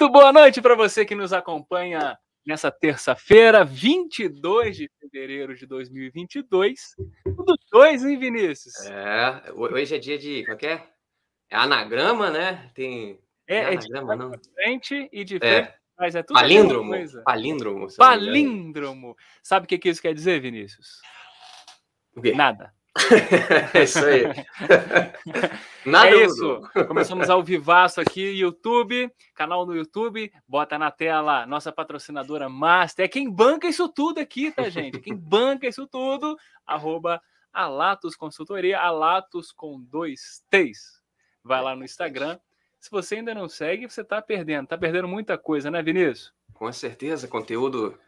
Muito boa noite para você que nos acompanha nessa terça-feira, 22 de fevereiro de 2022. Tudo dois, hein, Vinícius? É, hoje é dia de. Qual é? É anagrama, né? Tem. É, é, anagrama, de não. frente e de É. frente. Mas é tudo Palíndromo. coisa. Palíndromo. não. Palíndromo. Sabe o que, que isso quer dizer, Vinícius? O quê? Nada. É isso aí. Nada é isso. Começamos ao vivaço aqui, YouTube, canal no YouTube. Bota na tela nossa patrocinadora Master. É quem banca isso tudo aqui, tá, gente? Quem banca isso tudo, arroba Alatos Consultoria, Alatos com dois T's. Vai lá no Instagram. Se você ainda não segue, você tá perdendo. Tá perdendo muita coisa, né, Vinícius? Com certeza, conteúdo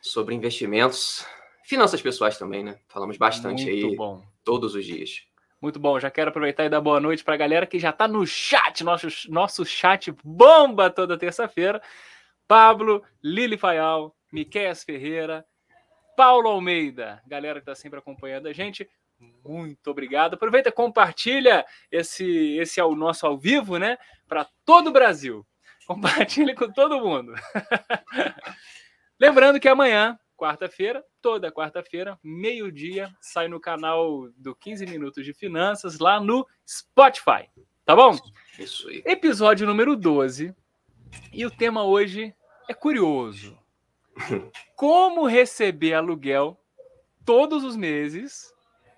sobre investimentos. Finanças pessoais também, né? Falamos bastante Muito aí bom. todos os dias. Muito bom, já quero aproveitar e dar boa noite para a galera que já está no chat, nosso, nosso chat bomba toda terça-feira. Pablo, Lili Fayal, Miqueias Ferreira, Paulo Almeida, galera que está sempre acompanhando a gente, muito obrigado. Aproveita e compartilha esse, esse é o nosso ao vivo, né? Para todo o Brasil. Compartilhe com todo mundo. Lembrando que amanhã, quarta-feira, toda quarta-feira, meio-dia, sai no canal do 15 Minutos de Finanças, lá no Spotify. Tá bom? Isso aí. Episódio número 12. E o tema hoje é curioso. Como receber aluguel todos os meses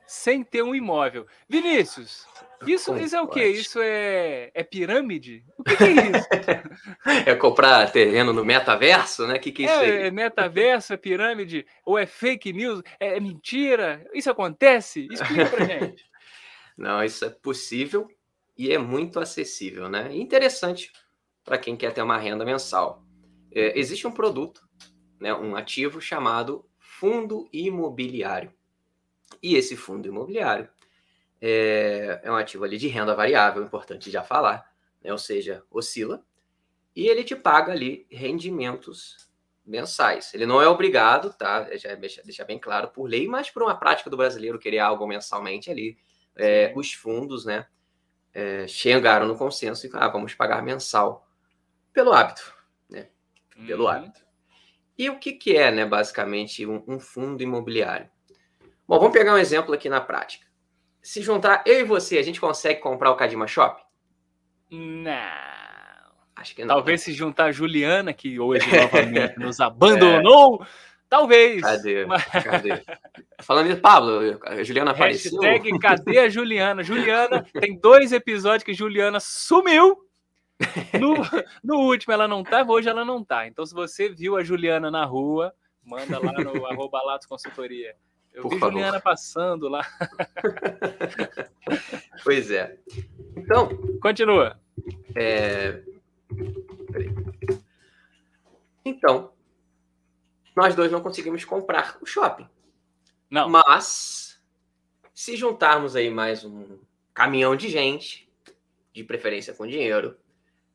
sem ter um imóvel? Vinícius, isso, isso é o quê? Isso é, é pirâmide? O que, que é isso? É comprar terreno no metaverso, né? O que, que é isso aí? É, é metaverso, é pirâmide? Ou é fake news? É, é mentira? Isso acontece? Explica pra gente. Não, isso é possível e é muito acessível, né? Interessante para quem quer ter uma renda mensal. É, existe um produto, né, um ativo chamado fundo imobiliário. E esse fundo imobiliário é, é um ativo ali de renda variável, importante já falar, né? ou seja, oscila, e ele te paga ali rendimentos mensais. Ele não é obrigado, tá? Já deixa, deixa bem claro por lei, mas por uma prática do brasileiro querer algo mensalmente ali, é, os fundos, né, é, chegaram no consenso e ah, vamos pagar mensal pelo hábito, né, pelo Uhum. hábito. E o que, que é, né, basicamente, um, um fundo imobiliário? Bom, vamos pegar um exemplo aqui na prática. Se juntar eu e você, a gente consegue comprar o Kadima Shop? Não. Acho que não. Talvez se juntar a Juliana, que hoje novamente nos abandonou. Talvez. Cadê? Mas- Cadê? Falando isso, Pablo, a Juliana apareceu. Hashtag cadê a Juliana? Juliana, tem dois episódios que Juliana sumiu. No, no último ela não tava, hoje ela não tá. Então, se você viu a Juliana na rua, manda lá no arroba Latos Consultoria. Eu Por vi favor. Juliana passando lá. Pois é. Então, Continua. É... Então, nós dois não conseguimos comprar o shopping. Não. Mas, se juntarmos aí mais um caminhão de gente, de preferência com dinheiro,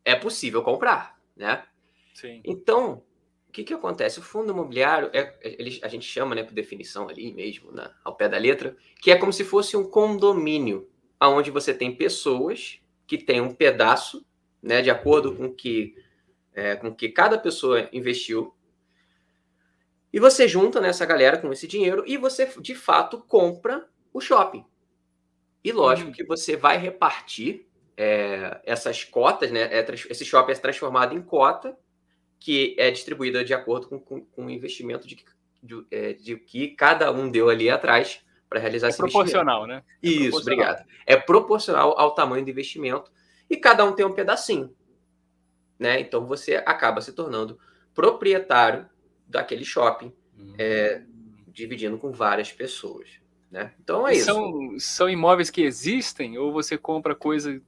é possível comprar, né? Sim. Então, que, que acontece? O fundo imobiliário, é, ele- a gente chama, né, por definição ali mesmo, né, ao pé da letra, que é como se fosse um condomínio, onde você tem pessoas que têm um pedaço, né, de acordo com que, é, com que cada pessoa investiu, e você junta nessa galera com esse dinheiro e você, de fato, compra o shopping. E lógico Hum. que você vai repartir é, essas cotas, né? é esse shopping é transformado em cota, que é distribuída de acordo com, com, com o investimento de, de, é, de que cada um deu ali atrás para realizar É esse investimento. proporcional, né? É Isso, proporcional. obrigado. É proporcional ao tamanho do investimento e cada um tem um pedacinho, né? Então você acaba se tornando proprietário daquele shopping, é, dividindo com várias pessoas, né? Então é E isso. São, são imóveis que existem ou você compra coisa.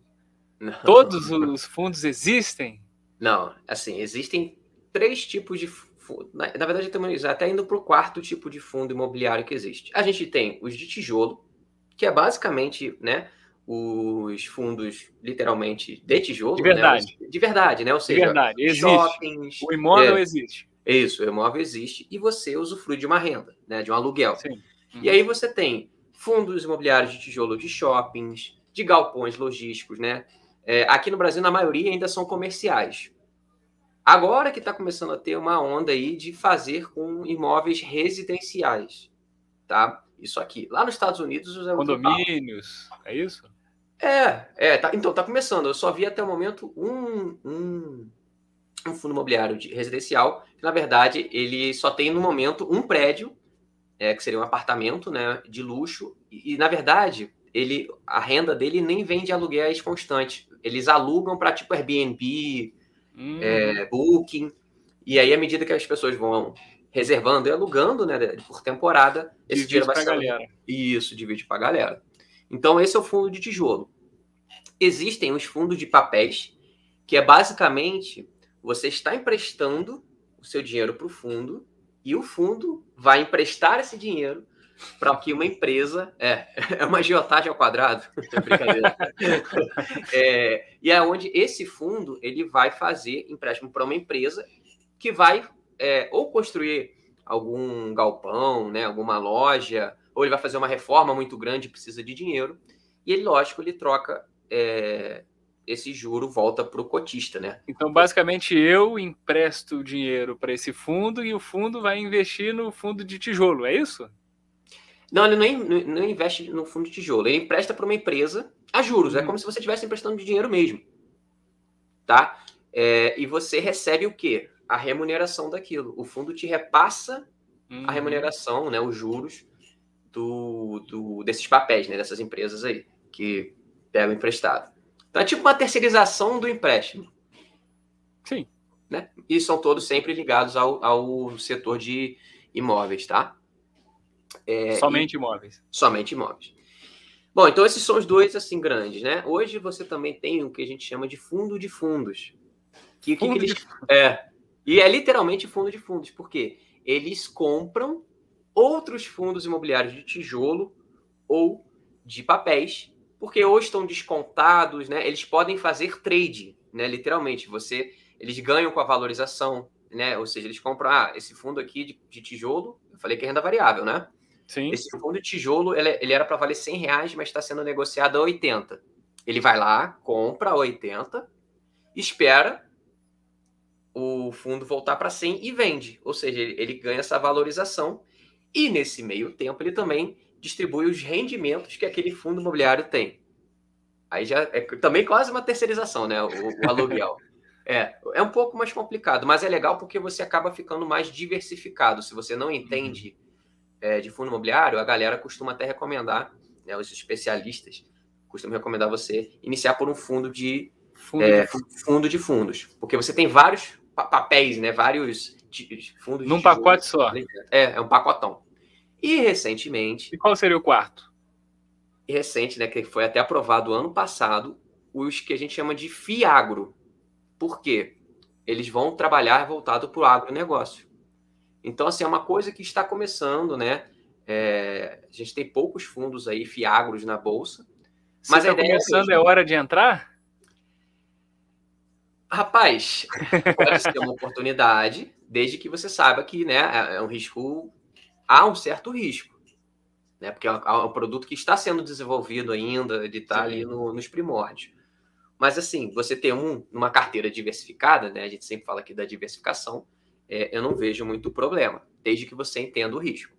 Não. Todos os fundos existem? Não, assim, existem três tipos de fundo. Na, na verdade, estamos até indo para o quarto tipo de fundo imobiliário que existe. A gente tem os de tijolo, que é basicamente, né, os fundos literalmente de tijolo. De verdade. Né, de verdade, né? Ou De seja, verdade, existe. shoppings. O imóvel é, existe. Isso, o imóvel existe e você usufrui de uma renda, né, de um aluguel. Sim. E aí você tem fundos imobiliários de tijolo de shoppings, de galpões logísticos, né? É, aqui no Brasil, na maioria, ainda são comerciais. Agora que está começando a ter uma onda aí de fazer com imóveis residenciais, tá? Isso aqui. Lá nos Estados Unidos... Condomínios, é isso? É, é tá, então tá começando. Eu só vi até o momento um, um, um fundo imobiliário de residencial, que na verdade ele só tem no momento um prédio, é, que seria um apartamento né, de luxo, e, e na verdade ele, a renda dele nem vem de aluguéis constantes. Eles alugam para tipo Airbnb, hum. é, Booking, e aí à medida que as pessoas vão reservando e alugando, né, por temporada, esse divide dinheiro vai ser galera. Isso, divide para a galera. Então esse é o fundo de tijolo. Existem os fundos de papéis, que é basicamente você está emprestando o seu dinheiro para o fundo e o fundo vai emprestar esse dinheiro para que uma empresa. É, é uma agiotagem ao quadrado. Brincadeira. é, e é onde esse fundo ele vai fazer empréstimo para uma empresa que vai é, ou construir algum galpão, né, alguma loja, ou ele vai fazer uma reforma muito grande e precisa de dinheiro. E ele, lógico, ele troca é, esse juro volta para o cotista, né? Então, basicamente, eu empresto dinheiro para esse fundo e o fundo vai investir no fundo de tijolo, é isso? Não, ele não, não investe no fundo de tijolo, ele empresta para uma empresa a juros. É hum. É como se você estivesse emprestando de dinheiro mesmo. Tá? É, e você recebe o quê? A remuneração daquilo. O fundo te repassa hum. a uhum. remuneração, né, os juros do, do, desses papéis, né, dessas empresas aí, que pegam emprestado. Então é tipo uma terceirização do empréstimo. Sim. Né? E são todos sempre ligados ao, ao setor de imóveis, tá? É, somente e... imóveis. Somente imóveis. Bom, então esses são os dois assim grandes, né? Hoje você também tem o que a gente chama de fundo de fundos. Que, fundo que, que eles... de... É. E é literalmente fundo de fundos, porque eles compram outros fundos imobiliários de tijolo ou de papéis, porque ou estão descontados, né? Eles podem fazer trade, né? Literalmente, você, eles ganham com a valorização, né? Ou seja, eles compram ah, esse fundo aqui de, de tijolo, eu falei que é renda variável, né? Sim. Esse fundo de tijolo, ele, ele era para valer 100 reais, mas está sendo negociado a 80. Ele vai lá, compra a 80, espera o fundo voltar para 100 e vende. Ou seja, ele, ele ganha essa valorização e nesse meio tempo ele também distribui os rendimentos que aquele fundo imobiliário tem. Aí já é também quase uma terceirização, né? O, o aluguel. é, é um pouco mais complicado, mas é legal porque você acaba ficando mais diversificado. Se você não entende é, de fundo imobiliário, a galera costuma até recomendar, né, os especialistas costumam recomendar você iniciar por um fundo de fundo, é, de, fundo de fundos, porque você tem vários papéis, né? Vários fundos. Num pacote só. É, é um pacotão. E recentemente. E qual seria o quarto? Recente, né? Que foi até aprovado ano passado, os que a gente chama de FIAGRO. Por quê? Eles vão trabalhar voltado para o agronegócio. Então, assim, é uma coisa que está começando, né? É, a gente tem poucos fundos aí, FIAGROS na Bolsa. mas está começando, é, é hora de entrar? Rapaz, pode ser uma oportunidade, desde que você saiba que né, é, é um risco, há um certo risco. Né, porque é um produto que está sendo desenvolvido ainda, ele está ali no, nos primórdios. Mas assim, você ter um, uma carteira diversificada, né? A gente sempre fala aqui da diversificação, é, eu não vejo muito problema, desde que você entenda o risco.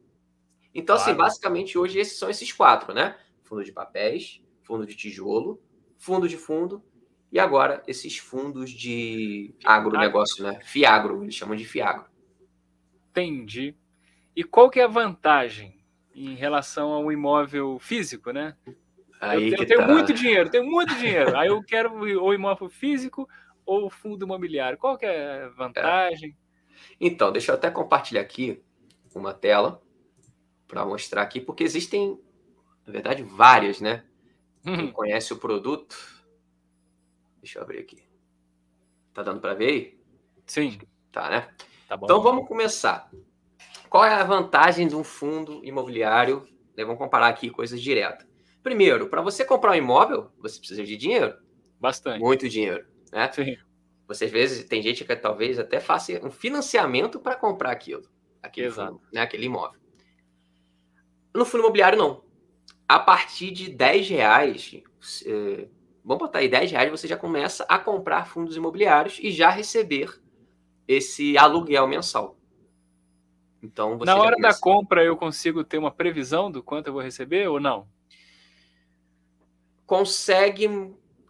Então, assim, claro. assim, basicamente hoje esses são esses quatro, né? Fundo de papéis, fundo de tijolo, fundo de fundo e agora, esses fundos de agronegócio, né? Fiagro, eles chamam de Fiagro. Entendi. E qual que é a vantagem em relação ao imóvel físico, né? Aí eu, eu tenho tá. muito dinheiro, tenho muito dinheiro. Aí eu quero o imóvel físico ou fundo imobiliário. Qual que é a vantagem? É. Então, deixa eu até compartilhar aqui uma tela para mostrar aqui, porque existem, na verdade, várias, né? Quem uhum. conhece o produto Deixa eu abrir aqui. Tá dando para ver aí? Sim. Tá, né? Tá bom. Então vamos começar. Qual é a vantagem de um fundo imobiliário? Né, vamos comparar aqui coisas diretas. Primeiro, para você comprar um imóvel, você precisa de dinheiro. Bastante. Muito dinheiro. Né? Sim. Você às vezes tem gente que talvez até faça um financiamento para comprar aquilo. Aquele. Fundo, né? aquele imóvel. No fundo imobiliário, não. A partir de 10 reais, eh, vamos botar aí 10 reais, você já começa a comprar fundos imobiliários e já receber esse aluguel mensal. Então, Na hora da compra, eu consigo ter uma previsão do quanto eu vou receber ou não? Consegue.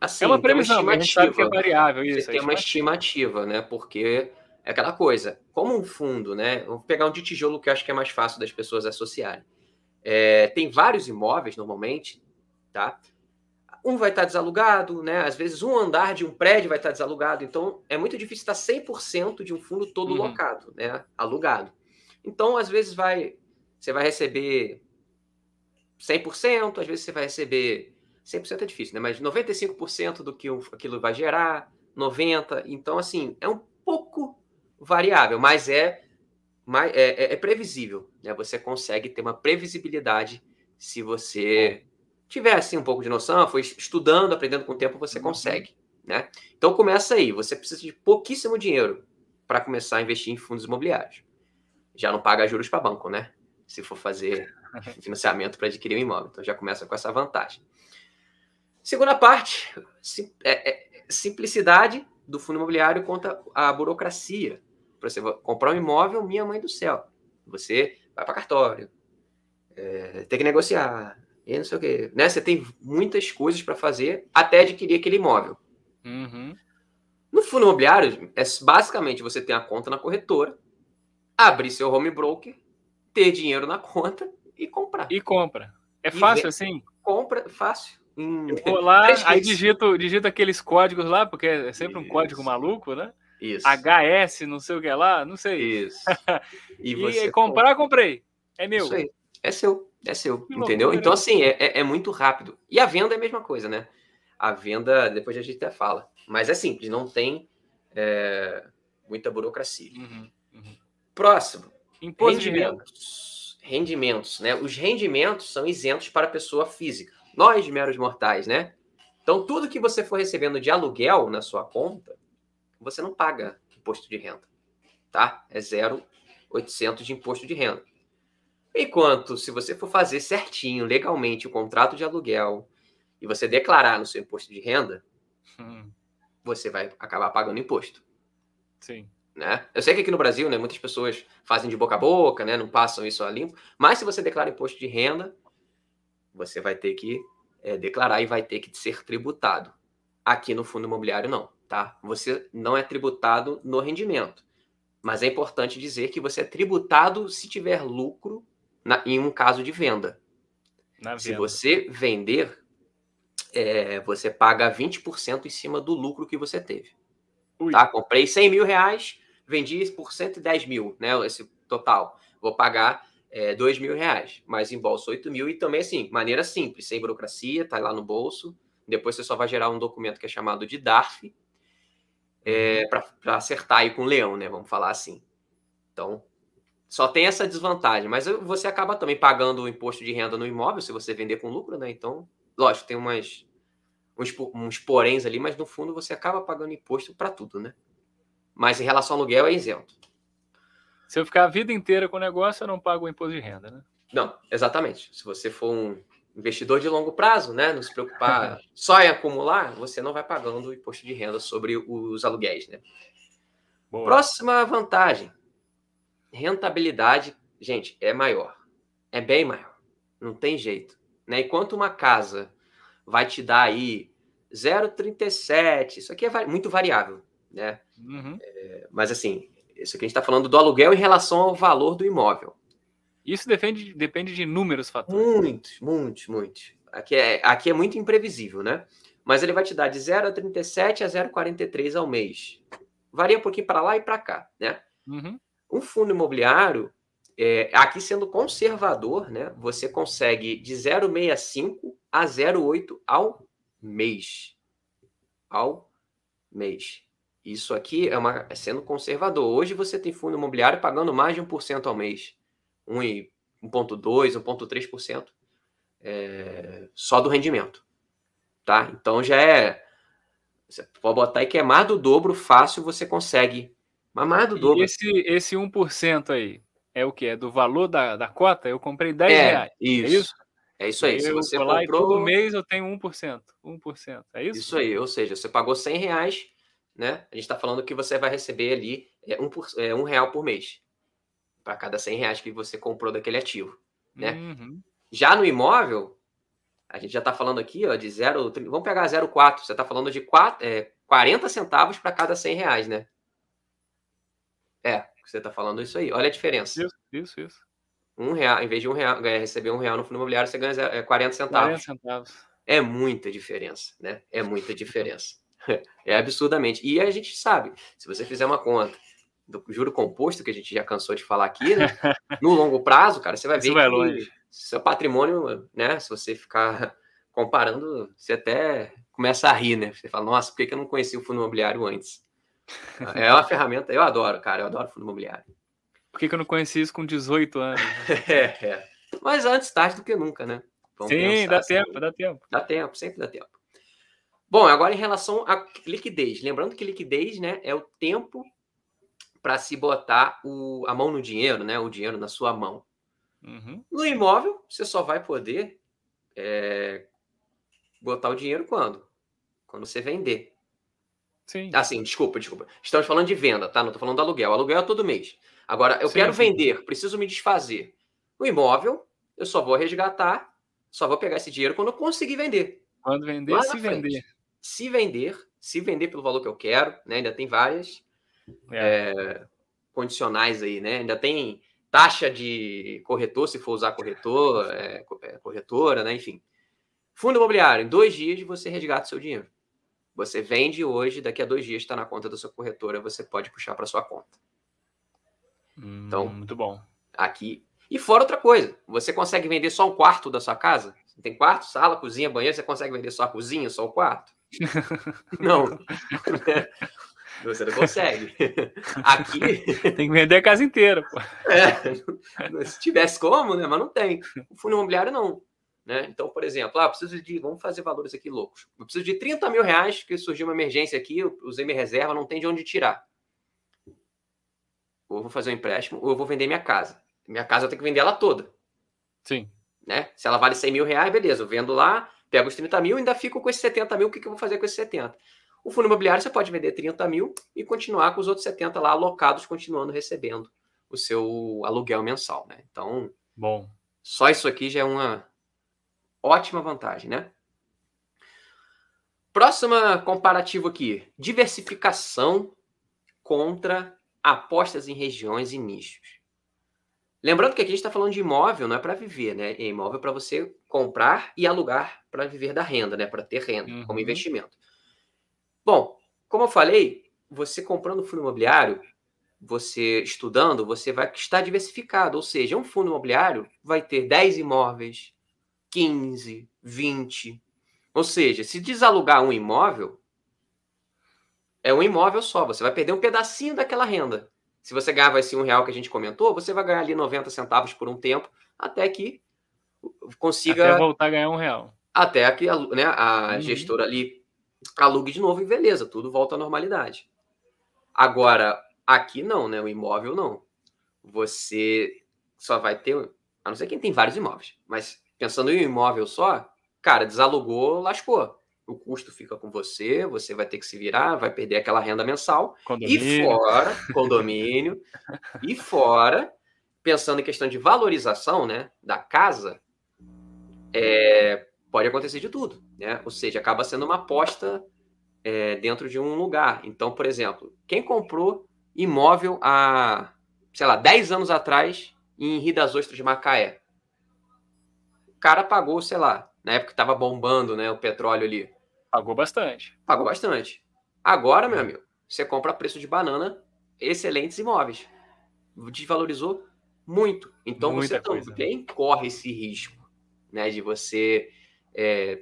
Assim, é uma previsão, uma estimativa. a gente sabe que é variável isso. Você tem uma estimativa, né? Porque é aquela coisa, como um fundo, né? Vou pegar um de tijolo que eu acho que é mais fácil das pessoas associarem. É, tem vários imóveis, normalmente, tá? Um vai estar desalugado, né? Às vezes um andar de um prédio vai estar desalugado. Então, é muito difícil estar 100% de um fundo todo uhum. locado, né? Alugado. Então, às vezes vai, você vai receber 100%, às vezes você vai receber 100% é difícil, né? Mas 95% do que aquilo vai gerar, 90%. Então, assim, é um pouco variável, mas é, é, é, é previsível. Né? Você consegue ter uma previsibilidade se você tiver assim, um pouco de noção, foi estudando, aprendendo com o tempo, você uhum. consegue. Né? Então começa aí, você precisa de pouquíssimo dinheiro para começar a investir em fundos imobiliários. Já não paga juros para banco, né? Se for fazer financiamento para adquirir um imóvel. Então já começa com essa vantagem. Segunda parte, sim, é, é, simplicidade do fundo imobiliário contra a burocracia para você comprar um imóvel, minha mãe do céu. Você vai para cartório, é, tem que negociar, e não sei o quê. Né? Você tem muitas coisas para fazer até adquirir aquele imóvel. Uhum. No fundo imobiliário, é basicamente você ter a conta na corretora, abrir seu home broker, ter dinheiro na conta e comprar. E compra. É fácil assim? Compra, fácil. Hum, eu vou lá, aí digito, digito aqueles códigos lá, porque é sempre um Isso. código maluco, né? Isso. HS, não sei o que lá, não sei. Isso. E, e comprar, comprei. É meu. Isso aí. É seu, é seu, que entendeu? Loucura. Então, assim, é, é, é, muito rápido. E a venda é a mesma coisa, né? A venda, depois a gente até fala. Mas é simples, não tem é, muita burocracia. Uhum, uhum. Próximo. Imposto rendimentos. Rendimentos, né? Os rendimentos são isentos para pessoa física. Nós, meros mortais, né? Então, tudo que você for recebendo de aluguel na sua conta, você não paga imposto de renda, tá? É 0,800 de imposto de renda. Enquanto, se você for fazer certinho, legalmente, o contrato de aluguel e você declarar no seu imposto de renda, hum. você vai acabar pagando imposto. Sim. Né? Eu sei que aqui no Brasil, né, muitas pessoas fazem de boca a boca, né, não passam isso a limpo, mas se você declara imposto de renda, você vai ter que é, declarar e vai ter que ser tributado. Aqui no fundo imobiliário, não tá? Você não é tributado no rendimento. Mas é importante dizer que você é tributado se tiver lucro na, em um caso de venda. Se você vender, é, você paga 20% em cima do lucro que você teve. Ui. Tá? Comprei 100 mil reais, vendi por 110 mil, né? Esse total. Vou pagar é, 2 mil reais, mas embolso 8 mil e também assim, maneira simples, sem burocracia, tá lá no bolso. Depois você só vai gerar um documento que é chamado de DARF, é, para acertar aí com o leão, né? Vamos falar assim. Então, só tem essa desvantagem, mas você acaba também pagando o imposto de renda no imóvel se você vender com lucro, né? Então, lógico, tem umas uns, uns poréns ali, mas no fundo você acaba pagando imposto para tudo, né? Mas em relação ao aluguel é isento. Se eu ficar a vida inteira com o negócio, eu não pago o imposto de renda, né? Não, exatamente. Se você for um investidor de longo prazo, né? Não se preocupar só em acumular, você não vai pagando o imposto de renda sobre os aluguéis, né? Boa. Próxima vantagem. Rentabilidade, gente, é maior. É bem maior. Não tem jeito. Né? Enquanto uma casa vai te dar aí 0,37, isso aqui é muito variável, né? Uhum. É, mas assim, isso aqui a gente está falando do aluguel em relação ao valor do imóvel. Isso depende, depende de inúmeros fatores. Muitos, muitos, muitos. Aqui é, aqui é muito imprevisível, né? Mas ele vai te dar de 0 a 37 a 0,43 ao mês. Varia um pouquinho para lá e para cá, né? Uhum. Um fundo imobiliário, é, aqui sendo conservador, né? Você consegue de 0,65 a 0,8 ao mês. Ao mês. Isso aqui é uma é sendo conservador. Hoje você tem fundo imobiliário pagando mais de 1% ao mês. 1,2%, 1,3% é, só do rendimento. Tá? Então já é. Você pode botar aí que é mais do dobro, fácil você consegue. Mas mais do dobro. E esse, esse 1% aí é o que? É do valor da, da cota? Eu comprei 10 é, reais. Isso. É isso? É isso aí. Eu Se você comprou... todo mês eu tenho 1%. 1%. É isso? Isso aí. Ou seja, você pagou 100 reais, né? A gente está falando que você vai receber ali é, um, por, é, um real por mês para cada 100 reais que você comprou daquele ativo, né? Uhum. Já no imóvel, a gente já está falando aqui ó, de zero, vamos pegar 0,4, você está falando de 4, é, 40 centavos para cada 100 reais, né? É, você está falando isso aí. Olha a diferença. Isso, isso, isso. Um real, em vez de um real, ganhar, receber um real no fundo imobiliário, você ganha 40 centavos. 40 centavos. É muita diferença, né? É muita diferença. É absurdamente. E a gente sabe, se você fizer uma conta do juro composto, que a gente já cansou de falar aqui, né? No longo prazo, cara, você vai ver vai que longe. seu patrimônio, né? Se você ficar comparando, você até começa a rir, né? Você fala, nossa, por que eu não conhecia o fundo imobiliário antes? É uma ferramenta, eu adoro, cara, eu adoro fundo imobiliário. Por que, eu não conheci isso com 18 anos? é, é. Mas antes tarde do que nunca, né? Vamos Sim, dá assim. tempo, dá tempo. Dá tempo, sempre dá tempo. Bom, agora em relação à liquidez. Lembrando que liquidez né, é o tempo para se botar o, a mão no dinheiro, né? O dinheiro na sua mão. Uhum. No imóvel, você só vai poder é, botar o dinheiro quando? Quando você vender. Sim. Assim, desculpa, desculpa. Estamos falando de venda, tá? Não estou falando do aluguel. Aluguel é todo mês. Agora, eu sim, quero sim. vender, preciso me desfazer. No imóvel, eu só vou resgatar, só vou pegar esse dinheiro quando eu conseguir vender. Quando vender, se frente. vender. Se vender, se vender pelo valor que eu quero, né? Ainda tem várias é. É, condicionais aí, né? Ainda tem taxa de corretor, se for usar corretor, é, é, corretora, né? Enfim. Fundo imobiliário, em dois dias você resgata o seu dinheiro. Você vende hoje, daqui a dois dias está na conta da sua corretora, você pode puxar para sua conta. Hum, então, muito bom. Aqui. E fora outra coisa, você consegue vender só um quarto da sua casa? Tem quarto, sala, cozinha, banheiro, você consegue vender só a cozinha, só o quarto? Não. Você não consegue. Aqui. Tem que vender a casa inteira, pô. É, se tivesse como, né? Mas não tem. O fundo imobiliário não. Né? Então, por exemplo, ah, preciso de. Vamos fazer valores aqui loucos. Eu preciso de 30 mil reais, que surgiu uma emergência aqui, eu usei minha reserva, não tem de onde tirar. Ou eu vou fazer um empréstimo, ou eu vou vender minha casa. Minha casa eu tenho que vender ela toda. Sim. Né? Se ela vale 100 mil reais, beleza, eu vendo lá, pego os 30 mil e ainda fico com esses 70 mil, o que, que eu vou fazer com esses 70? O fundo imobiliário você pode vender 30 mil e continuar com os outros 70 lá alocados, continuando recebendo o seu aluguel mensal, né? Então, bom. Só isso aqui já é uma ótima vantagem, né? Próxima comparativo aqui: diversificação contra apostas em regiões e nichos. Lembrando que aqui a gente está falando de imóvel, não é para viver, né? É imóvel para você comprar e alugar para viver da renda, né? Para ter renda uhum. como investimento. Bom, como eu falei, você comprando fundo imobiliário, você estudando, você vai estar diversificado. Ou seja, um fundo imobiliário vai ter 10 imóveis, 15, 20. Ou seja, se desalugar um imóvel, é um imóvel só. Você vai perder um pedacinho daquela renda. Se você ganhava esse um real que a gente comentou, você vai ganhar ali 90 centavos por um tempo, até que consiga. Até voltar a ganhar um real. Até que né, a uhum. gestora ali alugue de novo e beleza, tudo volta à normalidade. Agora, aqui não, né? O imóvel não. Você só vai ter, a não ser quem tem vários imóveis, mas pensando em um imóvel só, cara, desalugou, lascou. O custo fica com você, você vai ter que se virar, vai perder aquela renda mensal. Condomínio. E fora, condomínio. e fora, pensando em questão de valorização, né, da casa, é, pode acontecer de tudo, né? Ou seja, acaba sendo uma aposta é, dentro de um lugar. Então, por exemplo, quem comprou imóvel há, sei lá, 10 anos atrás em Rio das Ostras de Macaé, o cara pagou, sei lá, na época que estava bombando, né, o petróleo ali. Pagou bastante. Pagou bastante. Agora, meu amigo, você compra a preço de banana excelentes imóveis. Desvalorizou muito. Então Muita você também corre esse risco, né, de você é,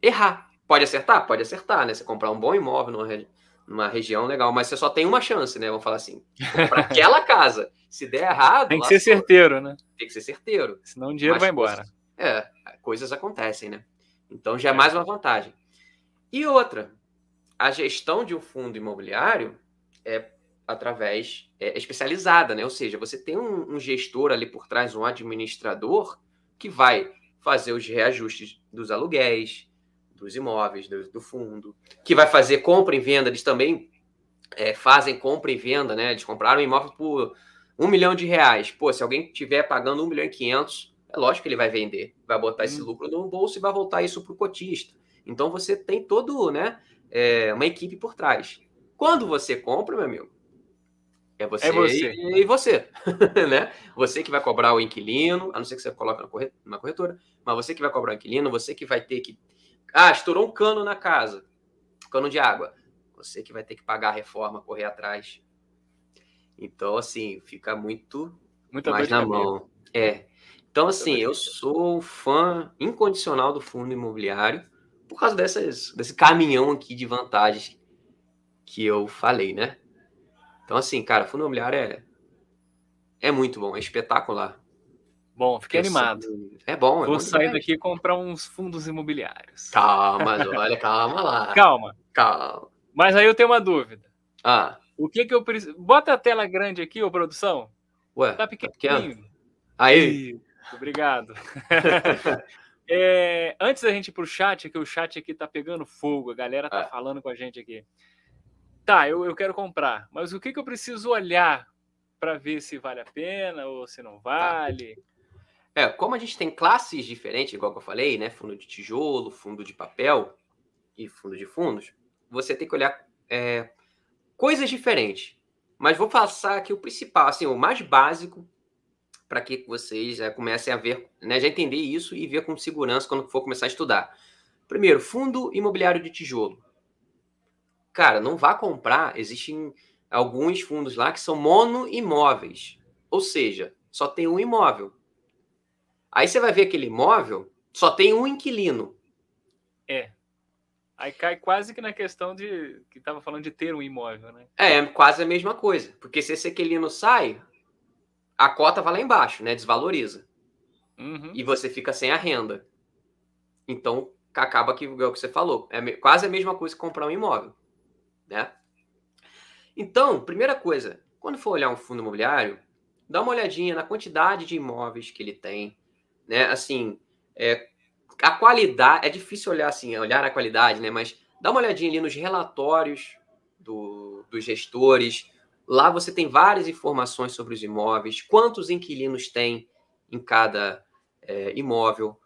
errar. Pode acertar? Pode acertar, né? Você comprar um bom imóvel numa, numa região legal, mas você só tem uma chance, né? Vamos falar assim. Para aquela casa. Se der errado. Tem que ser certeiro, né? Tem que ser certeiro. Senão o dinheiro mas vai embora. É, coisas acontecem, né? Então já é, é mais uma vantagem. E outra, a gestão de um fundo imobiliário é através é, especializada, né? Ou seja, você tem um, um gestor ali por trás, um administrador que vai fazer os reajustes dos aluguéis, dos imóveis, do, do, fundo, que vai fazer compra e venda, eles também é, fazem compra e venda, né? Eles compraram um imóvel por um milhão de reais. Pô, se alguém estiver pagando um milhão e quinhentos, é lógico que ele vai vender, vai botar hum. esse lucro no bolso e vai voltar isso para o cotista. Então você tem todo, né, é, uma equipe por trás. Quando você compra, meu amigo, é você, é você. E, e, você, né? Você que vai cobrar o inquilino, a não ser que você coloque na corretora, mas você que vai cobrar o inquilino, você que vai ter que. Ah, estourou um cano na casa, cano de água. Você que vai ter que pagar a reforma, correr atrás. Então, assim, fica muito Muita mais na mão. É. Então, assim, eu sou fã incondicional do fundo imobiliário por causa dessas, desse caminhão aqui de vantagens que eu falei, né? Então, assim, cara, fundo imobiliário é, é muito bom, é espetacular. Bom, fiquei animado. É bom, é Vou sair daqui e comprar uns fundos imobiliários. Calma, olha, calma lá. Calma. Calma. Mas aí eu tenho uma dúvida. Ah. O que que eu preciso. Bota a tela grande aqui, ô produção. Ué, tá pequenininho. Tá aí. Obrigado. é, antes da gente ir pro chat, que o chat aqui tá pegando fogo, a galera tá ah. falando com a gente aqui. Tá, eu, eu quero comprar, mas o que, que eu preciso olhar para ver se vale a pena ou se não tá. vale? Tá. É, como a gente tem classes diferentes, igual que eu falei, né? Fundo de tijolo, fundo de papel e fundo de fundos, você tem que olhar é, coisas diferentes. Mas vou passar aqui o principal, assim, o mais básico, para que vocês já comecem a ver, né, já entender isso e ver com segurança quando for começar a estudar. Primeiro, fundo imobiliário de tijolo cara, não vá comprar. Existem alguns fundos lá que são monoimóveis. Ou seja, só tem um imóvel. Aí você vai ver aquele imóvel, só tem um inquilino. É. Aí cai quase que na questão de que estava falando de ter um imóvel, né? É, quase a mesma coisa. Porque se esse inquilino sai, a cota vai lá embaixo, né? Desvaloriza. Uhum. E você fica sem a renda. Então, acaba que é o que você falou. É quase a mesma coisa que comprar um imóvel né? Então, primeira coisa, quando for olhar um fundo imobiliário, dá uma olhadinha na quantidade de imóveis que ele tem, né? Assim, é, a qualidade, é difícil olhar assim, olhar a qualidade, né? Mas dá uma olhadinha ali nos relatórios do, dos gestores. Lá você tem várias informações sobre os imóveis, quantos inquilinos tem em cada é, imóvel.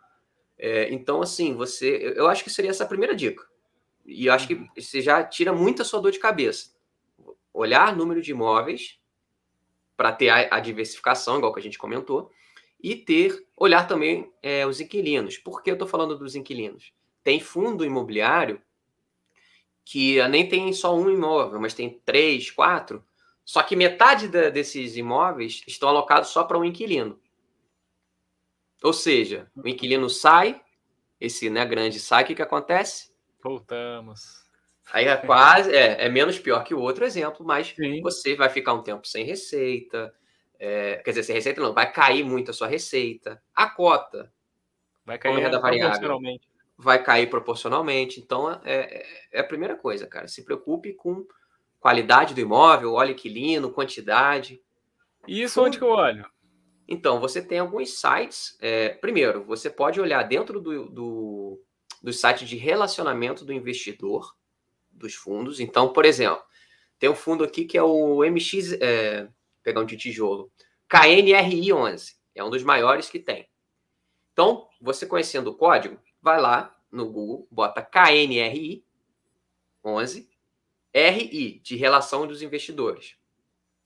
É, então, assim, você, eu acho que seria essa a primeira dica. E eu acho que você já tira muita sua dor de cabeça. Olhar número de imóveis para ter a, a, diversificação, igual que a gente comentou, e ter olhar também é, os inquilinos. Por que eu estou falando dos inquilinos? Tem fundo imobiliário que nem tem só um imóvel, mas tem três, quatro. Só que metade da, desses imóveis estão alocados só para um inquilino. Ou seja, o inquilino sai, esse né, grande sai, o que, que acontece? Voltamos. Aí é quase, é, é menos pior que o outro exemplo, mas Sim. você vai ficar um tempo sem receita. É, quer dizer, sem receita não, vai cair muito a sua receita. A cota, vai cair renda variável, vai cair proporcionalmente. Então, é, é, é, a primeira coisa, cara. Se preocupe com qualidade do imóvel, olhe inquilino, quantidade. E isso onde que eu olho? Então, você tem alguns sites. É, primeiro, você pode olhar dentro do, do do site de relacionamento do investidor dos fundos. Então, por exemplo, tem um fundo aqui que é o MX, é, pegar um de tijolo, KNRI11, é um dos maiores que tem. Então, você conhecendo o código, vai lá no Google, bota KNRI 11, RI, de relação dos investidores.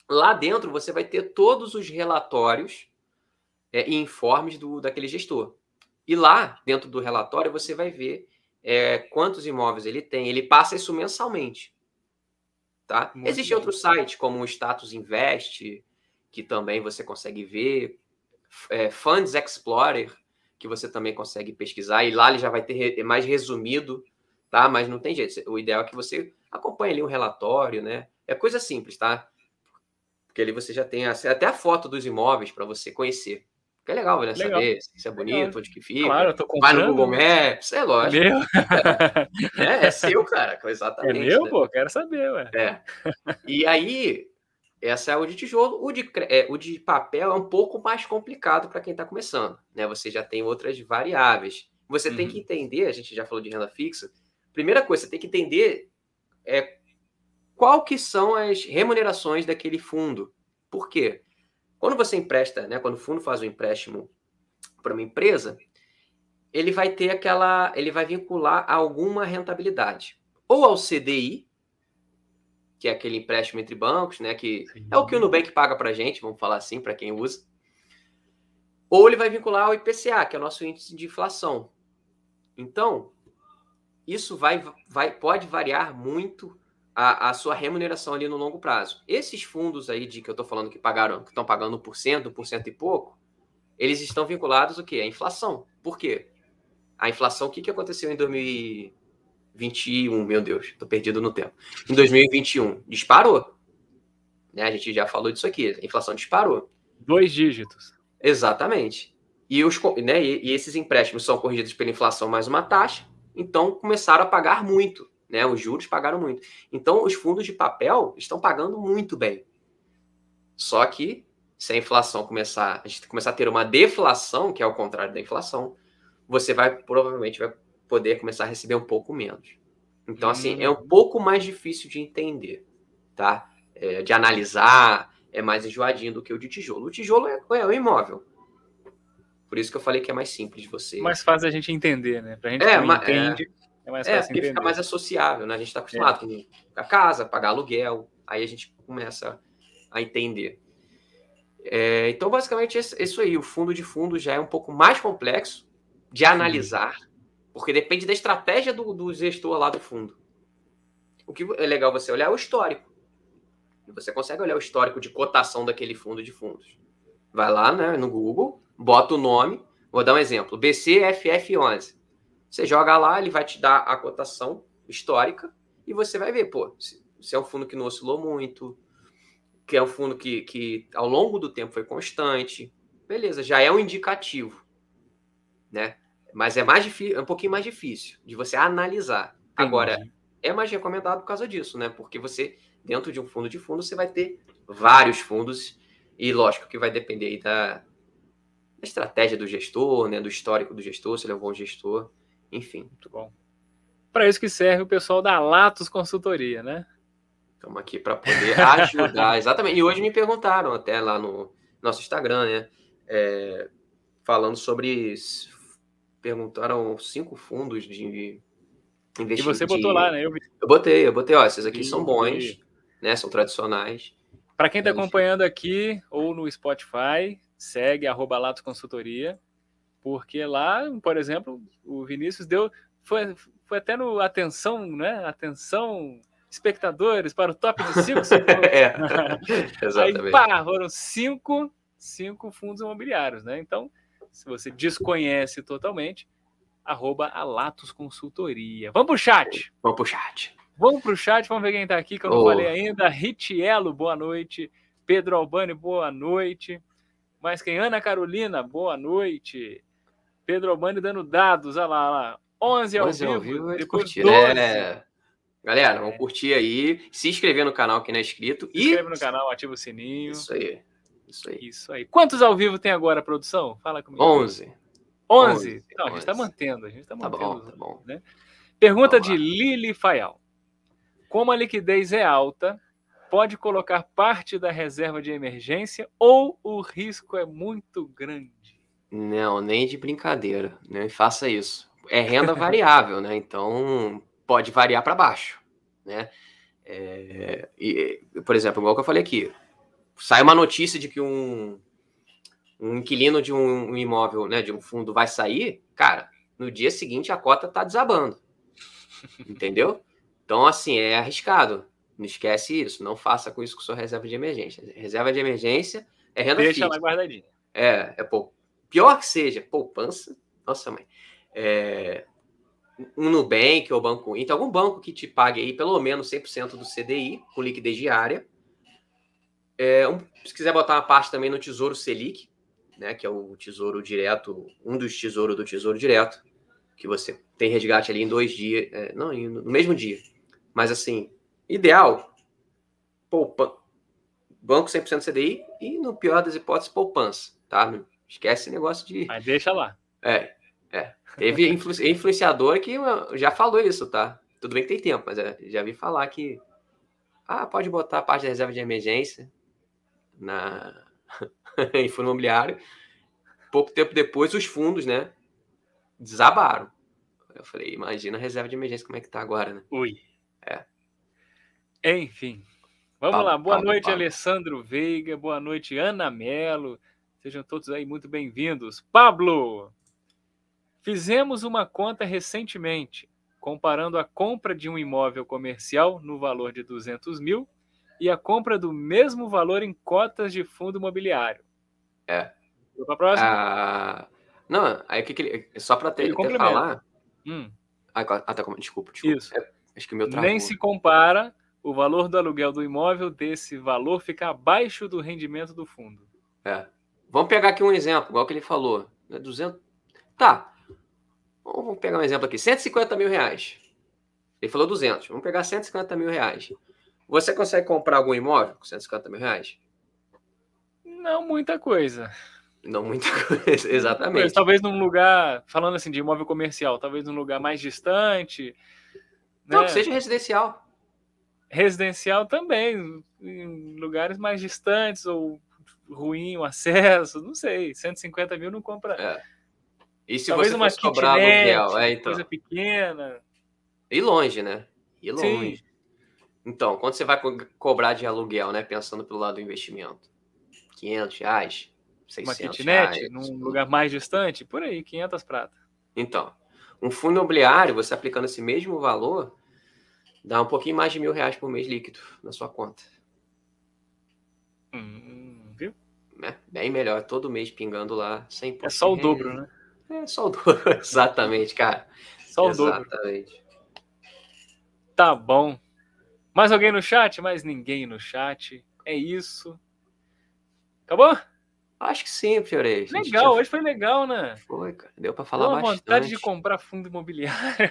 Lá dentro você vai ter todos os relatórios é, e informes do, daquele gestor. E lá, dentro do relatório, você vai ver é, quantos imóveis ele tem. Ele passa isso mensalmente. Tá? Existem outros sites, como o Status Invest, que também você consegue ver. É, Funds Explorer, que você também consegue pesquisar. E lá ele já vai ter mais resumido, tá? Mas não tem jeito. O ideal é que você acompanhe ali um relatório, né? É coisa simples, tá? Porque ali você já tem até a foto dos imóveis para você conhecer. Que é legal, né? Legal. Saber se é bonito, legal. onde que fica. Claro, eu tô Vai no Google Maps, é lógico. É, é, é seu, cara, exatamente. É meu, né? pô, quero saber, ué. É. E aí, essa é o de tijolo. O de, é, o de papel é um pouco mais complicado para quem está começando, né? Você já tem outras variáveis. Você uhum. tem que uhum. entender, a gente já falou de renda fixa. Primeira coisa, você tem que entender é, qual que são as remunerações daquele fundo. Por quê? Quando você empresta, né, quando o fundo faz um empréstimo para uma empresa, ele vai ter aquela, ele vai vincular a alguma rentabilidade, ou ao CDI, que é aquele empréstimo entre bancos, né, que Sim. é o que o Nubank paga para a gente, vamos falar assim, para quem usa, ou ele vai vincular ao IPCA, que é o nosso índice de inflação. Então, isso vai, vai pode variar muito a, a, sua remuneração ali no longo prazo. Esses fundos aí de que eu estou falando que pagaram, que estão pagando 1%, 1% e pouco, eles estão vinculados o quê? À inflação. Por quê? A inflação, o que, que aconteceu em 2021? Meu Deus, estou perdido no tempo. Em 2021, disparou. Né? A gente já falou disso aqui. A inflação disparou. Dois dígitos. Exatamente. E, os, né, e, e esses empréstimos são corrigidos pela inflação mais uma taxa, então começaram a pagar muito né? Os juros pagaram muito. Então, os fundos de papel estão pagando muito bem. Só que se a inflação começar, a gente começar a ter uma deflação, que é o contrário da inflação, você vai provavelmente vai poder começar a receber um pouco menos. Então, hum. assim, é um hum. pouco mais difícil de entender, tá? É, de analisar, é mais enjoadinho do que o de tijolo. O tijolo é, é o imóvel. Por isso que eu falei que é mais simples de você. Mais fácil a gente entender, né? Pra gente é, que entende. É é mais é, porque fica mais associável, né? A gente está acostumado é. com a casa, pagar aluguel, aí a gente começa a entender. É, então, basicamente, isso aí. O fundo de fundo já é um pouco mais complexo de analisar, porque depende da estratégia do, do gestor lá do fundo. O que é legal você olhar é o histórico. Você consegue olhar o histórico de cotação daquele fundo de fundos. Vai lá né, no Google, bota o nome. Vou dar um exemplo: BCFF11. Você joga lá, ele vai te dar a cotação histórica e você vai ver, pô, se, se é um fundo que não oscilou muito, que é um fundo que, que ao longo do tempo foi constante, beleza, já é um indicativo, né? Mas é mais difícil, é um pouquinho mais difícil de você analisar. Entendi. Agora, é mais recomendado por causa disso, né? Porque você, dentro de um fundo de fundo, você vai ter vários fundos, e lógico que vai depender aí da, da estratégia do gestor, né? Do histórico do gestor, se ele é um bom gestor. Enfim. Muito bom. Para isso que serve o pessoal da Latos Consultoria, né? Estamos aqui para poder ajudar, exatamente. E hoje me perguntaram até lá no nosso Instagram, né? É, falando sobre. Perguntaram cinco fundos de investimento. E você botou de... lá, né? Eu, eu botei, eu botei, ó, esses aqui são bons, né? São tradicionais. Para quem está acompanhando aqui ou no Spotify, segue arroba Latos Consultoria porque lá, por exemplo, o Vinícius deu. Foi, foi até no atenção, né? Atenção, espectadores, para o top de cinco. é, exatamente. Aí, pá, foram cinco, cinco fundos imobiliários, né? Então, se você desconhece totalmente, arroba Alatos Consultoria. Vamos pro chat. Vamos pro chat. Vamos pro chat, vamos ver quem tá aqui, que eu não oh. falei ainda. Ritielo, boa noite. Pedro Albani, boa noite. Mas quem? Ana Carolina, boa noite. Pedro Albani dando dados, olha lá, olha lá. 11 ao 11 vivo, ao vivo depois curtir. 12. É. Galera, vamos curtir aí, se inscrever no canal que não é inscrito. Se e... inscreve no canal, ativa o sininho. Isso aí. Isso aí. Isso aí. Quantos ao vivo tem agora, produção? Fala comigo. 11. 11? 11 não, a gente está mantendo. A gente tá, tá mantendo. Tá bom, tá bom. Né? Pergunta de Lili Fayal. Como a liquidez é alta, pode colocar parte da reserva de emergência ou o risco é muito grande? Não, nem de brincadeira. Não faça isso. É renda variável, né? Então pode variar para baixo, né? É, e, por exemplo, igual que eu falei aqui, sai uma notícia de que um, um inquilino de um, um imóvel, né, de um fundo vai sair, cara, no dia seguinte a cota tá desabando, entendeu? Então, assim, é arriscado. Não esquece isso. Não faça com isso com sua reserva de emergência. Reserva de emergência é renda Deixa fixa. ela guardadinha. É, é pouco pior que seja, poupança, nossa mãe, é, um Nubank ou Banco Inter, algum banco que te pague aí pelo menos 100% do CDI com liquidez diária. É, um, se quiser botar uma parte também no Tesouro Selic, né, que é o tesouro direto, um dos tesouros do Tesouro Direto, que você tem resgate ali em dois dias, é, não, no mesmo dia. Mas assim, ideal, poupa, banco 100% CDI e, no pior das hipóteses, poupança, tá? Esquece negócio de. Mas deixa lá. É, é. Teve influ... influenciador que já falou isso, tá? Tudo bem que tem tempo, mas é, já vi falar que Ah, pode botar a parte da reserva de emergência na em fundo imobiliário. Pouco tempo depois, os fundos, né, desabaram. Eu falei, imagina a reserva de emergência como é que tá agora, né? Ui. É. Enfim. Vamos lá. Boa noite, Alessandro Veiga. Boa noite, Ana Melo. Sejam todos aí muito bem-vindos. Pablo, fizemos uma conta recentemente, comparando a compra de um imóvel comercial no valor de 200 mil e a compra do mesmo valor em cotas de fundo imobiliário. É. Vou para a próxima? Ah, não, aí o que, que ele. Só para ter, ter falar. Hum. Ah, até como, desculpa, desculpa. Isso. É, acho que o meu travou. Nem se compara o valor do aluguel do imóvel desse valor fica abaixo do rendimento do fundo. É. Vamos pegar aqui um exemplo, igual que ele falou. Né? 200... Tá. Vamos pegar um exemplo aqui. 150 mil reais. Ele falou 200. Vamos pegar 150 mil reais. Você consegue comprar algum imóvel com 150 mil reais? Não muita coisa. Não muita coisa, exatamente. Mas, talvez num lugar, falando assim de imóvel comercial, talvez num lugar mais distante. Não, né? que seja residencial. Residencial também, em lugares mais distantes ou ruim o acesso, não sei, 150 mil não compra. É. E se Talvez você uma cobrar aluguel, é, então. coisa pequena. E longe, né? E longe. Sim. Então, quando você vai co cobrar de aluguel, né? Pensando pelo lado do investimento, 500 reais, 600 Uma kitnet, reais, num lugar mais distante, por aí, 500 prata. Então, um fundo imobiliário, você aplicando esse mesmo valor, dá um pouquinho mais de mil reais por mês líquido na sua conta. Hum, viu? É, bem melhor, todo mês pingando lá, sem É só o dobro, né? É só o dobro, exatamente, cara. Só o dobro. Exatamente. Tá bom. Mais alguém no chat? Mais ninguém no chat. É isso. Acabou? Acho que sim, Fiorei. Legal, hoje foi legal, né? Foi, cara. Deu para falar Deu bastante. vontade de comprar fundo imobiliário.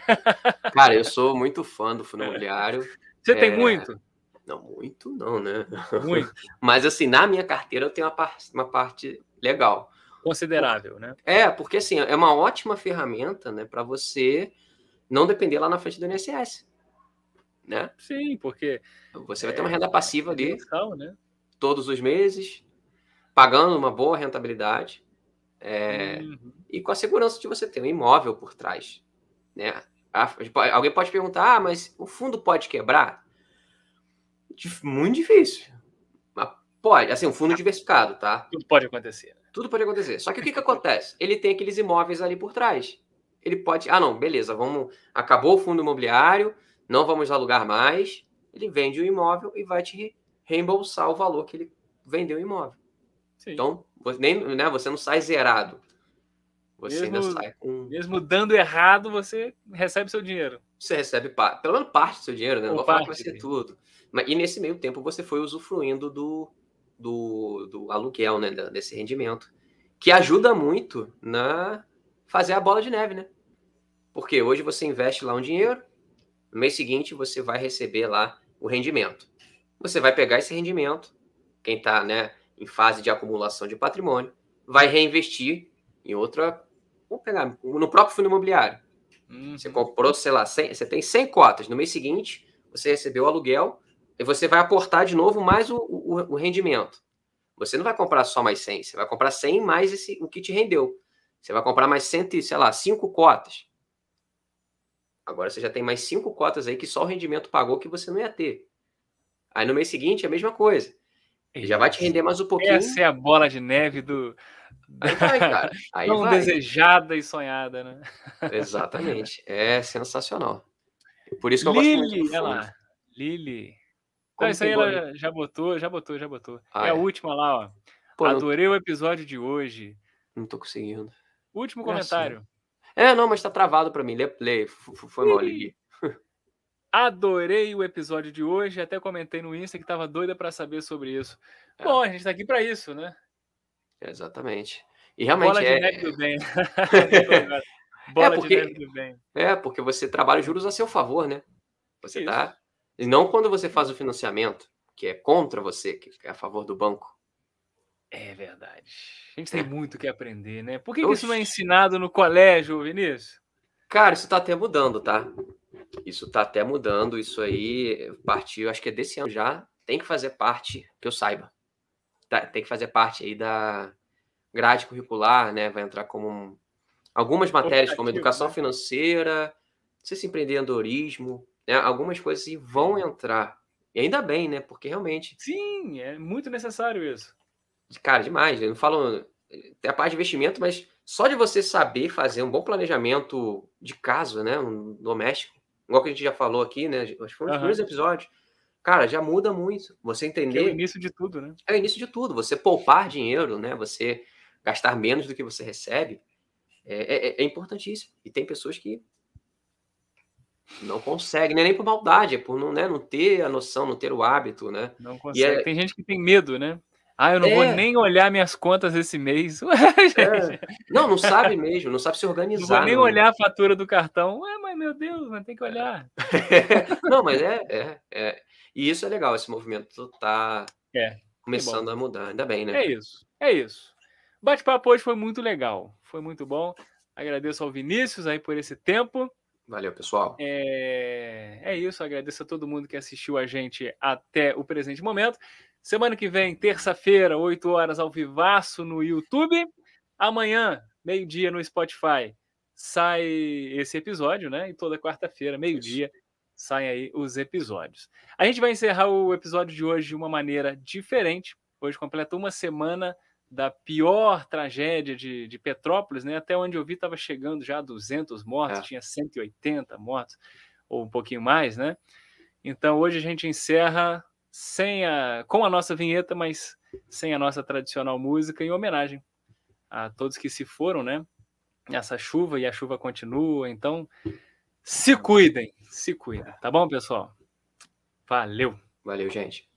Cara, eu sou muito fã do fundo imobiliário. Você é... tem muito? Não, muito não, né? Muito. Mas assim, na minha carteira eu tenho uma, par uma parte legal. Considerável, né? É, porque assim, é uma ótima ferramenta, né, para você não depender lá na frente do INSS. Né? Sim, porque você vai ter uma renda passiva ali né? todos os meses, pagando uma boa rentabilidade é, uhum. e com a segurança de você ter um imóvel por trás. Né? Alguém pode perguntar, ah, mas o fundo pode quebrar? Muito difícil. Mas pode, assim, um fundo diversificado, tá? Tudo pode acontecer. Tudo pode acontecer. Só que o que, que acontece? Ele tem aqueles imóveis ali por trás. Ele pode, ah, não, beleza, vamos, acabou o fundo imobiliário, não vamos alugar mais. Ele vende o imóvel e vai te reembolsar o valor que ele vendeu o imóvel. Sim. Então, nem, né, você não sai zerado. Você mesmo, ainda sai com. Mesmo dando errado, você recebe seu dinheiro. Você recebe pelo menos parte do seu dinheiro, né? Não vou falar que vai ser tudo. E nesse meio tempo você foi usufruindo do, do, do aluguel, né? Desse rendimento. Que ajuda muito na fazer a bola de neve, né? Porque hoje você investe lá um dinheiro, no mês seguinte você vai receber lá o rendimento. Você vai pegar esse rendimento, quem está né, em fase de acumulação de patrimônio, vai reinvestir em outra. Vamos pegar no próprio fundo imobiliário. Uhum. Você comprou, sei lá, 100, você tem 100 cotas. No mês seguinte, você recebeu o aluguel e você vai aportar de novo mais o, o, o rendimento. Você não vai comprar só mais 100, você vai comprar 100 mais esse, o que te rendeu. Você vai comprar mais 100, sei lá, 5 cotas. Agora você já tem mais 5 cotas aí que só o rendimento pagou que você não ia ter. Aí no mês seguinte, a mesma coisa. Ele já vai te render mais um pouquinho. Essa é a bola de neve do. Aí vai, cara. Aí Tão vai. desejada e sonhada, né? Exatamente. É sensacional. Por isso que eu Lili, gosto muito. Olha lá. Lili. Não, isso aí ela já botou, já botou, já botou. Ah, é, é, a última lá, ó. Pô, Adorei não... o episódio de hoje. Não tô conseguindo. Último comentário. É, não, mas tá travado para mim. Lê, lê. Foi mal. Adorei o episódio de hoje, até comentei no Insta que estava doida para saber sobre isso. É. Bom, a gente está aqui para isso, né? Exatamente. E realmente Bola é... de neve do bem. Bola é porque... de neve do bem. É, porque você trabalha juros a seu favor, né? Você isso. tá. E não quando você faz o financiamento, que é contra você, que é a favor do banco. É verdade. A gente tem é. muito que aprender, né? Por que, que isso não é ensinado no colégio, Vinícius? Cara, isso tá até mudando, tá? Isso tá até mudando. Isso aí partiu, acho que é desse ano já. Tem que fazer parte, que eu saiba. Tá, tem que fazer parte aí da grade curricular, né? Vai entrar como um, algumas matérias, como educação né? financeira, não sei se empreendedorismo, né? Algumas coisas assim vão entrar. E ainda bem, né? Porque realmente. Sim, é muito necessário isso. Cara, demais. Eu não falo. Tem a parte de investimento, mas só de você saber fazer um bom planejamento de casa, né? Um doméstico, igual que a gente já falou aqui, né? Acho que foi um dos primeiros episódios. Cara, já muda muito. Você entender. Que é o início de tudo, né? É o início de tudo. Você poupar dinheiro, né? Você gastar menos do que você recebe. É, é, é importantíssimo. E tem pessoas que não conseguem, não é nem por maldade, é por não, né, não ter a noção, não ter o hábito, né? Não consegue. É... Tem gente que tem medo, né? Ah, eu não é... vou nem olhar minhas contas esse mês. É. Não, não sabe mesmo, não sabe se organizar. Não vou nem não. olhar a fatura do cartão. Ué, mas meu Deus, mas tem que olhar. não, mas é, é, é, E isso é legal, esse movimento tá é, começando a mudar, ainda bem, né? É isso, é isso. Bate-papo hoje foi muito legal, foi muito bom. Agradeço ao Vinícius aí por esse tempo. Valeu, pessoal. É, é isso, agradeço a todo mundo que assistiu a gente até o presente momento. Semana que vem, terça-feira, 8 horas ao vivaço no YouTube. Amanhã, meio-dia no Spotify, sai esse episódio, né? E toda quarta-feira, meio-dia, saem aí os episódios. A gente vai encerrar o episódio de hoje de uma maneira diferente. Hoje completa uma semana da pior tragédia de, de Petrópolis, né? Até onde eu vi estava chegando já a 200 mortos, é. tinha 180 mortos, ou um pouquinho mais, né? Então hoje a gente encerra sem a, com a nossa vinheta, mas sem a nossa tradicional música, em homenagem a todos que se foram, né? Essa chuva e a chuva continua, então se cuidem, se cuidem, tá bom, pessoal? Valeu. Valeu, gente.